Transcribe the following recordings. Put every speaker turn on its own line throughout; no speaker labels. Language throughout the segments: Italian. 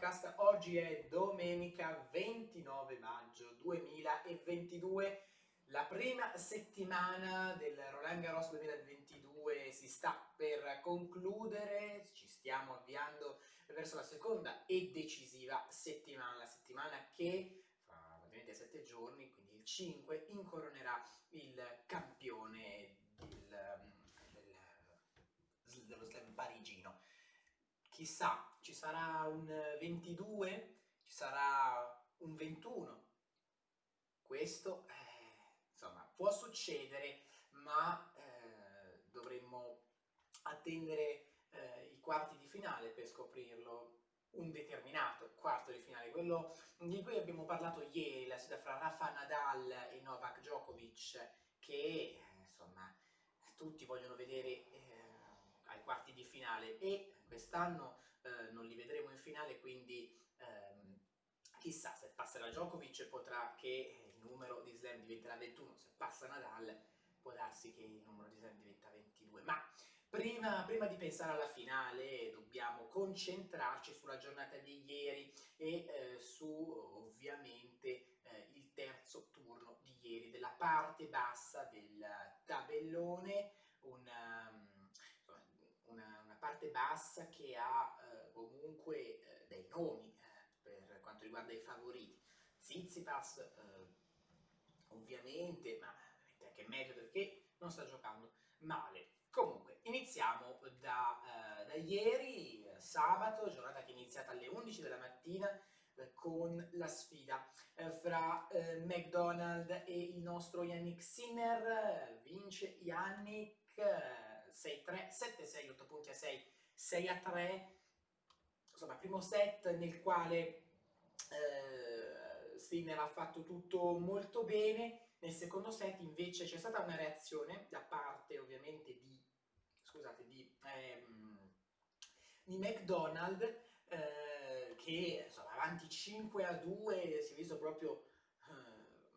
podcast. Oggi è domenica 29 maggio 2022, la prima settimana del Roland Garros 2022 si sta per concludere, ci stiamo avviando verso la seconda e decisiva settimana, la settimana che fra praticamente 7 giorni, quindi il 5, incoronerà il campione del, del, dello slam parigino. Chissà, ci sarà un 22, ci sarà un 21. Questo, eh, insomma, può succedere, ma eh, dovremmo attendere eh, i quarti di finale per scoprirlo. Un determinato quarto di finale, quello di cui abbiamo parlato ieri, la sfida fra Rafa Nadal e Novak Djokovic, che eh, insomma tutti vogliono vedere eh, ai quarti di finale e quest'anno eh, non li vedremo in finale, quindi ehm, chissà se passerà Djokovic potrà che il numero di slam diventerà 21, se passa Nadal può darsi che il numero di slam diventa 22, ma prima, prima di pensare alla finale dobbiamo concentrarci sulla giornata di ieri e eh, su ovviamente eh, il terzo turno di ieri della parte bassa del tabellone, un, um, una, una parte bassa che ha comunque eh, dei nomi eh, per quanto riguarda i favoriti. Zizipas eh, ovviamente, ma anche meglio perché non sta giocando male. Comunque, iniziamo da, da ieri, sabato, giornata che è iniziata alle 11 della mattina, con la sfida eh, fra McDonald e il nostro Yannick Sinner. vince Yannick 6-3, 7-6, 8 punti a 6, 6 a 3. Insomma, primo set nel quale eh, Sinner ha fatto tutto molto bene. Nel secondo set invece c'è stata una reazione da parte ovviamente di, scusate, di, ehm, di McDonald eh, che insomma, avanti 5 a 2 si è visto proprio eh,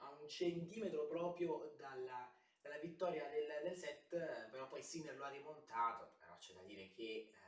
a un centimetro proprio dalla, dalla vittoria del, del, set, però poi Sinner lo ha rimontato, però c'è da dire che eh,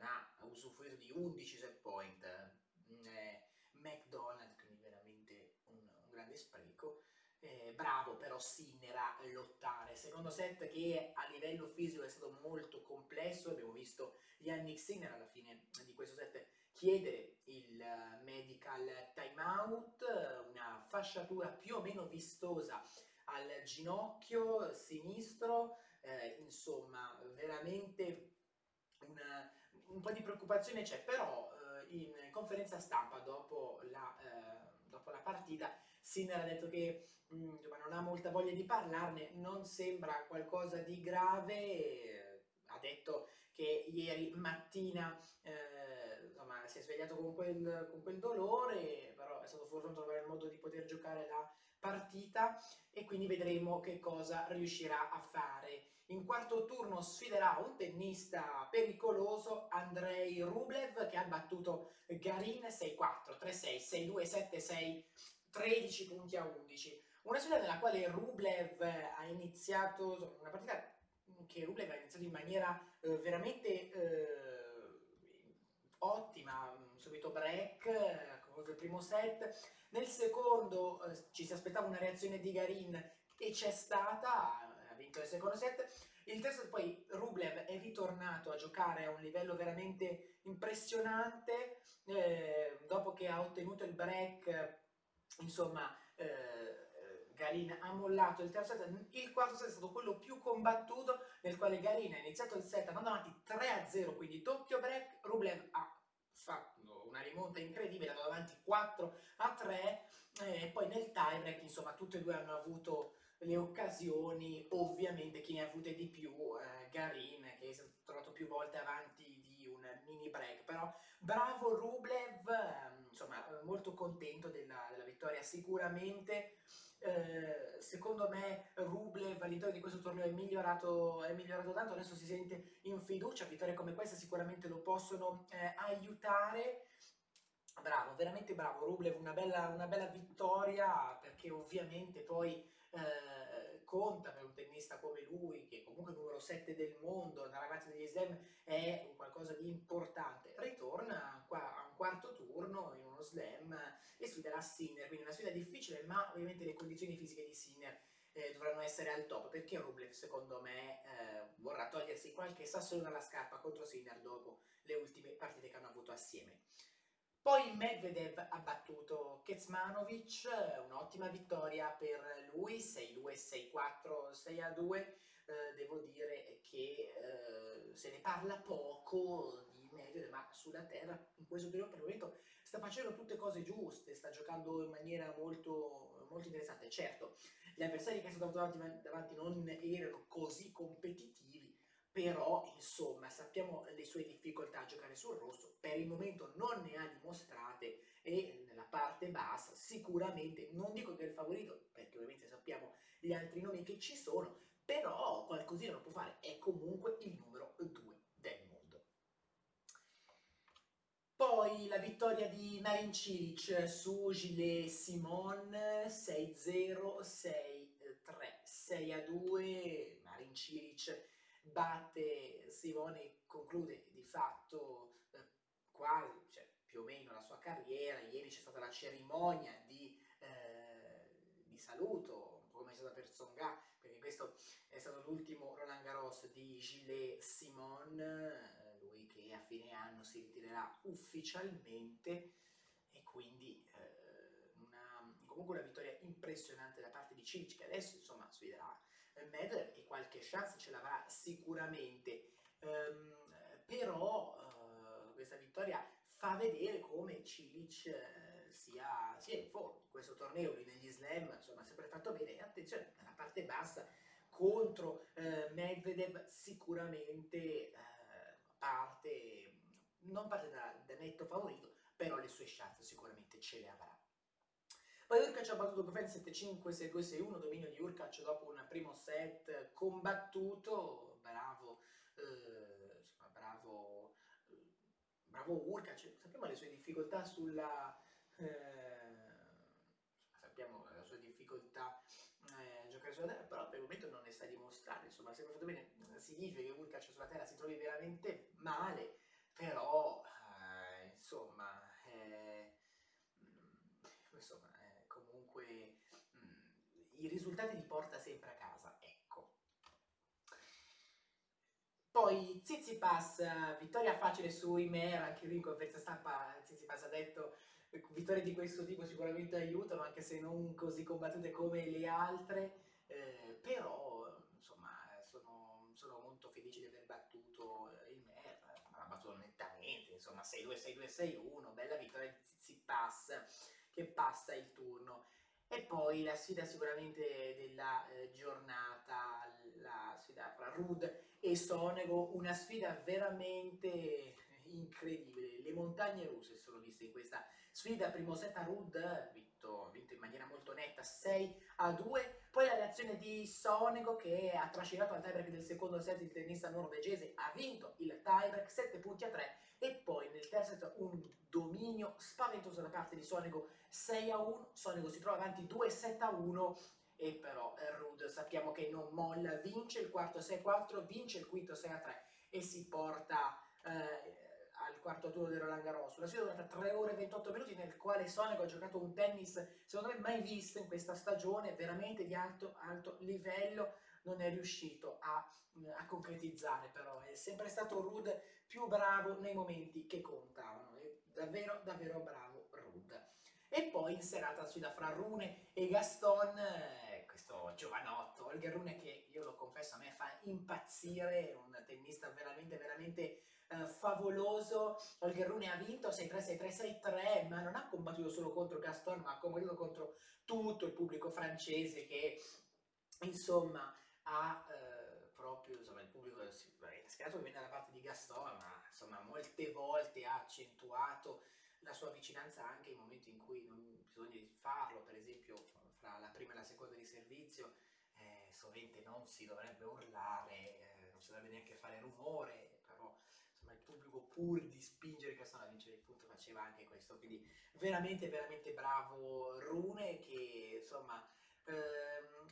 non ha usufruito di 11 set point, eh, McDonald, quindi veramente un, un grande spreco. Eh, bravo però Sinner a lottare. Secondo set che a livello fisico è stato molto complesso, abbiamo visto Yannick Sinner alla fine di questo set chiedere il medical timeout, una fasciatura più o meno vistosa al ginocchio sinistro, eh, insomma veramente una, un po' di preoccupazione c'è, però eh, in conferenza stampa dopo la, eh, dopo la partita Sinner ha detto che mh, mm, non ha molta voglia di parlarne, non sembra qualcosa di grave, ha detto che ieri mattina eh, insomma, si è svegliato con quel, con quel dolore, però è stato fortunato trovare il modo di poter giocare la partita e quindi vedremo che cosa riuscirà a fare. In quarto turno sfiderà un tennista pericoloso, Andrei Rublev, che ha battuto Garin 6-4, 3-6, 6-2, 7-6, 13 punti a 11. Una sfida nella quale Rublev ha iniziato, una partita che Rublev ha iniziato in maniera eh, veramente eh, ottima, subito break, il primo set, nel secondo eh, ci si aspettava una reazione di Garin e c'è stata, vinto il secondo set. Il terzo poi Rublev è ritornato a giocare a un livello veramente impressionante eh, dopo che ha ottenuto il break, insomma eh, Garin ha mollato il terzo set, il quarto set è stato quello più combattuto nel quale Garin ha iniziato il set andando avanti 3-0, quindi doppio break, Rublev ha fatto una rimonta incredibile, dato davanti 4 a 3 e poi nel tiebreak insomma tutti e due hanno avuto le occasioni, ovviamente chi ne ha avute di più, eh, Garin che si è trovato più volte avanti di un mini break, però bravo Rublev, ehm, insomma molto contento della, della vittoria. Sicuramente eh, secondo me Rublev all'interno di questo torneo è migliorato, è migliorato tanto, adesso si sente in fiducia, vittorie come questa sicuramente lo possono eh, aiutare. Bravo, veramente bravo Rublev, una bella, una bella vittoria perché ovviamente poi eh, conta per un tennista come lui, che comunque è il numero 7 del mondo, una ragazza degli slam, è qualcosa di importante. Ritorna qua quarto turno in uno slam e sfiderà Sinner, quindi una sfida difficile, ma ovviamente le condizioni fisiche di Sinner eh, dovranno essere al top, perché Rublev secondo me eh, vorrà togliersi qualche sassolino dalla scarpa contro Sinner dopo le ultime partite che hanno avuto assieme. Poi Medvedev ha battuto Kecmanovic, un'ottima vittoria per lui, 6-2, 6-4, 6-2. Eh, devo dire che eh, se ne parla poco di Medvedev, ma sulla terra in questo periodo per il momento sta facendo tutte cose giuste, sta giocando in maniera molto, molto interessante. Certo, gli avversari che sono davanti, davanti non erano così competitivi, però insomma sappiamo le sue difficoltà a giocare sul rosso, per il momento non ne ha dimostrate e nella parte bassa sicuramente, non dico che è il favorito, perché ovviamente sappiamo gli altri nomi che ci sono, però qualcosina lo può fare, è comunque il numero 2 del mondo. Poi la vittoria di Marin Cilic su Gilles Simon 6-0, 6-3, 6-2, Marin Cilic batte Simone conclude di fatto eh, quasi, cioè, più o meno la sua carriera. Ieri c'è stata la cerimonia di, eh, di saluto, un po' come è stata per Tsonga, perché questo è stato l'ultimo Roland Garros di Gilles Simon, eh, lui che a fine anno si ritirerà ufficialmente e quindi eh, una, comunque una vittoria impressionante da parte di Cilic che adesso insomma sfiderà Medvedev e qualche chance ce l'avrà sicuramente, um, però uh, questa vittoria fa vedere come Cilic uh, sia, sia, in forma. Questo torneo lì negli slam insomma ha sempre fatto bene attenzione, nella parte bassa contro uh, Medvedev sicuramente parte, non parte da, da netto favorito, però le sue chance sicuramente ce le avrà. Poi Urkac ha battuto Goffin 7-5, 6-2, 6-1, dominio di Urkac dopo un primo set combattuto, bravo, eh, bravo, eh, bravo Urkac, sappiamo le sue difficoltà sulla... Eh, sappiamo le sue difficoltà eh, giocare sulla terra, però per il momento non ne sta dimostrando, insomma, sempre fatto bene, si dice che Urkac sulla terra si trovi veramente male, però, eh, insomma, eh, insomma comunque mh, mm, i risultati li porta sempre a casa, ecco. Poi Zizipas, vittoria facile su Imer, anche lui in conferenza stampa Zizipas ha detto vittorie di questo tipo sicuramente aiutano, anche se non così combattute come le altre, eh, però insomma sono, sono, molto felice di aver battuto Imer, l'ha battuto nettamente, insomma 6-2, 6-2, 6-1, bella vittoria di Zizipas che passa il turno. E poi la sfida sicuramente della eh, giornata, la sfida fra Rud e Sonego, una sfida veramente incredibile. Le montagne russe sono viste in questa sfida. Primo set a Rud, vinto, vinto in maniera molto netta 6 a 2. Poi la reazione di Sonego che ha trascinato al tiebreak del secondo set il tennista norvegese, ha vinto il tiebreak 7 punti a 3 e poi nel terzo set un dominio spaventoso da parte di Sonego 6 a 1, Sonego si trova avanti 2 7 a 1 e però eh, Rudd sappiamo che non molla, vince il quarto 6 a 4, vince il quinto 6 a 3 e si porta eh, al quarto turno del Roland Garros. La sfida è durata 3 ore e 28 minuti nel quale Sonego ha giocato un tennis secondo me mai visto in questa stagione, veramente di alto, alto livello, non è riuscito a, a concretizzare però, è sempre stato Rudd più bravo nei momenti che contavano, è davvero davvero bravo Rudd. E poi in serata sfida fra Rune e Gaston, eh, questo giovanotto, Olger Rune che io lo confesso a me fa impazzire, è un tennista veramente veramente eh, favoloso, Olger Rune ha vinto 6-3, 6-3, 6-3, ma non ha combattuto solo contro Gaston, ma ha combattuto contro tutto il pubblico francese che insomma ha eh, proprio, insomma il pubblico schierato viene dalla parte di Gaston, ma insomma molte volte ha accentuato la sua vicinanza anche in momenti in cui non bisogna farlo, per esempio fra la prima e la seconda di servizio, eh, sovente non si dovrebbe urlare, eh, non si dovrebbe neanche fare rumore, pubblico pur di spingere Gaston a vincere il punto faceva anche questo, quindi veramente veramente bravo Rune che insomma ehm,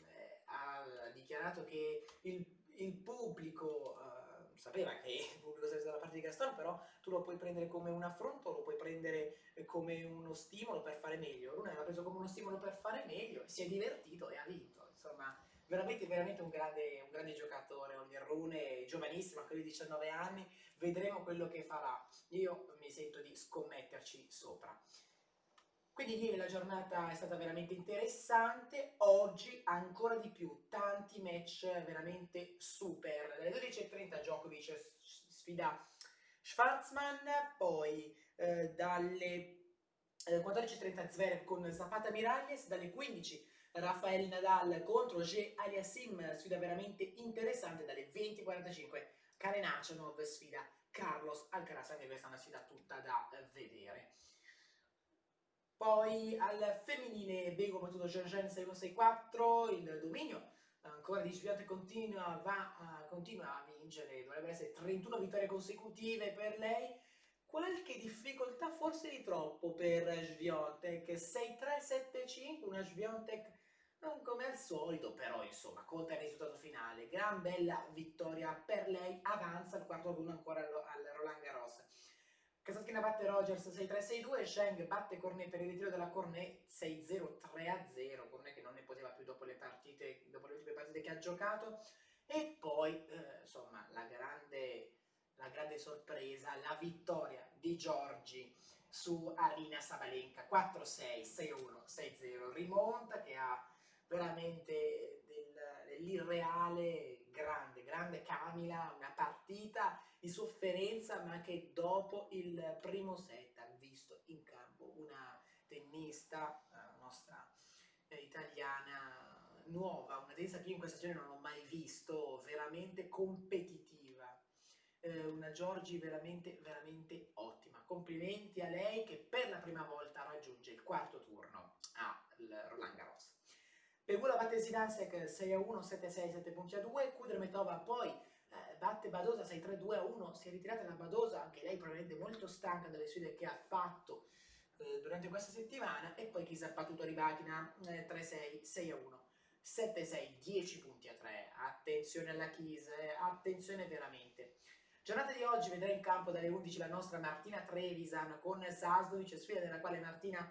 ha dichiarato che il, il pubblico, eh, sapeva che il pubblico sarebbe dalla parte di Gaston, però tu lo puoi prendere come un affronto, lo puoi prendere come uno stimolo per fare meglio. Rune l'ha preso come uno stimolo per fare meglio, si è divertito e ha vinto. Insomma, veramente, veramente un grande, un grande giocatore. Oliver Rune, giovanissimo, anche lui 19 anni, vedremo quello che farà. Io mi sento di scommetterci sopra. Quindi ieri la giornata è stata veramente interessante, oggi ancora di più, tanti match veramente super. Dalle 12.30 Djokovic sfida Schwarzman, poi eh, dalle eh, 14.30 Zverev con Zapata Miralles, dalle 15 Rafael Nadal contro G. Aliassim, sfida veramente interessante, dalle 20.45 Karen Achanov sfida Carlos Alcaraz, anche questa è una sfida tutta da vedere. Poi al femminile Bego battuto Georgian 6-1-6-4, il dominio ancora di Sviante continua, va, uh, continua a vincere, dovrebbe essere 31 vittorie consecutive per lei, qualche difficoltà forse di troppo per Sviontek, 6-3-7-5, una Sviontek non come al solito, però insomma conta il risultato finale, gran bella vittoria per lei, avanza il quarto turno ancora al Roland Garros. Kasatkina batte Rogers 6-3-6-2, Sheng batte Cornet per il ritiro della Cornet 6-0-3-0, Cornet che non ne poteva più dopo le partite, dopo le ultime partite che ha giocato, e poi eh, insomma la grande, la grande sorpresa, la vittoria di Giorgi su Arina Sabalenka 4-6, 6-1, 6-0, rimonta che ha veramente del, dell'irreale grande, grande Camila, una partita di sofferenza, ma che dopo il primo set ha visto in campo una tennista, eh, nostra eh, italiana nuova, una tennista che io in questa stagione non ho mai visto, veramente competitiva. Eh, una Giorgi veramente, veramente ottima. Complimenti a lei che per la prima volta raggiunge il quarto turno al Roland Garros. Pegula batte Zidansek 6 a 1, 7 a 6, 7 punti a 2, Kudremetova poi eh, batte Badosa 6-3-2 a 1, si è ritirata da Badosa, anche lei probabilmente molto stanca dalle sfide che ha fatto eh, durante questa settimana, e poi Chisa ha battuto Ribatina eh, 3-6, 6 a 1. 7-6, 10 punti a 3, attenzione alla Chisa, eh, attenzione veramente. Giornata di oggi vedrà in campo dalle 11 la nostra Martina Trevisan con Sasdovic, sfida nella quale Martina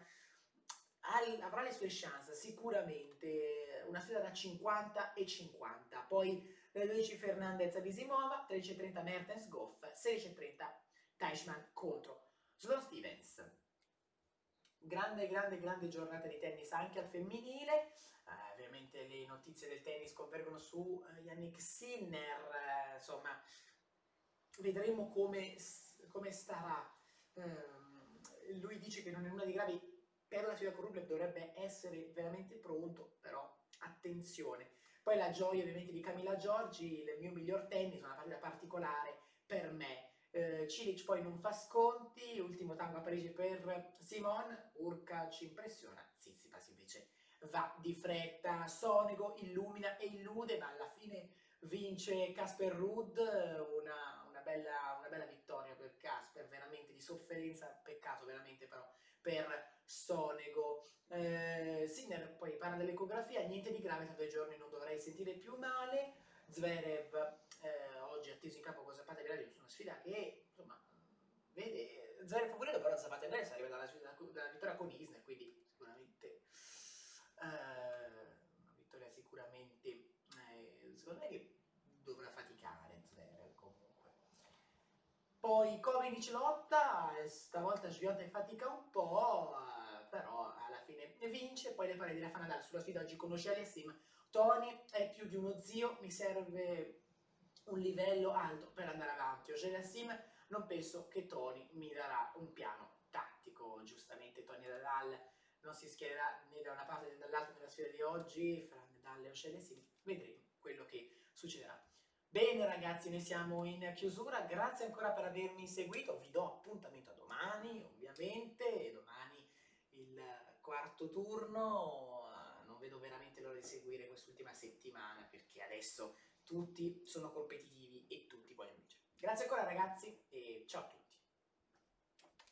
avrà le sue chance sicuramente, una sfida da 50 e 50, poi 12 Fernandez Abisimova, 13.30 Mertens Goff, 16.30 Teichmann contro Sloan Stevens. Grande, grande, grande giornata di tennis anche al femminile. Eh, ovviamente le notizie del tennis convergono su eh, Yannick Sinner. Eh, insomma, vedremo come, come starà. Eh, lui dice che non è nulla di grave per la sfida con Rublev, dovrebbe essere veramente pronto, però attenzione. Poi la gioia ovviamente di Camilla Giorgi, il mio miglior tennis, una partita particolare per me. Eh, Cilic poi non fa sconti, ultimo tango a Parigi per Simon, Urca ci impressiona, Zizipas invece va di fretta, Sonego illumina e illude, ma alla fine vince Casper Rudd, una, bella, una bella vittoria per Casper, veramente di sofferenza, peccato veramente però per Sonego. Eh, Sinner poi parla dell'ecografia, niente di grave, tra due giorni non dovrei sentire più male. Zverev eh, oggi atteso in capo con Zapata Gradio su una sfida che insomma vede Zverev favorito però Zapata e Gradio arriva dalla, dalla, vittoria con Isner quindi sicuramente eh, una vittoria sicuramente eh, secondo me che dovrà faticare Zverev comunque poi Kovic lotta stavolta Svionta fatica un po' però alla fine vince, poi le parole di Rafa Nadal sulla sfida oggi conosce Alessim, Tony è più di uno zio, mi serve un livello alto per andare avanti, Oggi Sim non penso che Tony mi darà un piano tattico, giustamente. Tony Nadal non si schiererà né da una parte né dall'altra nella sfida di oggi, fra Nadal e Oggi Sim, vedremo quello che succederà. Bene ragazzi, noi siamo in chiusura, grazie ancora per avermi seguito, vi do appuntamento a domani ovviamente, domani il quarto turno, eh, non vedo veramente l'ora di seguire quest'ultima settimana perché adesso tutti sono competitivi e tutti vogliono vincere. Grazie ancora ragazzi e ciao a tutti.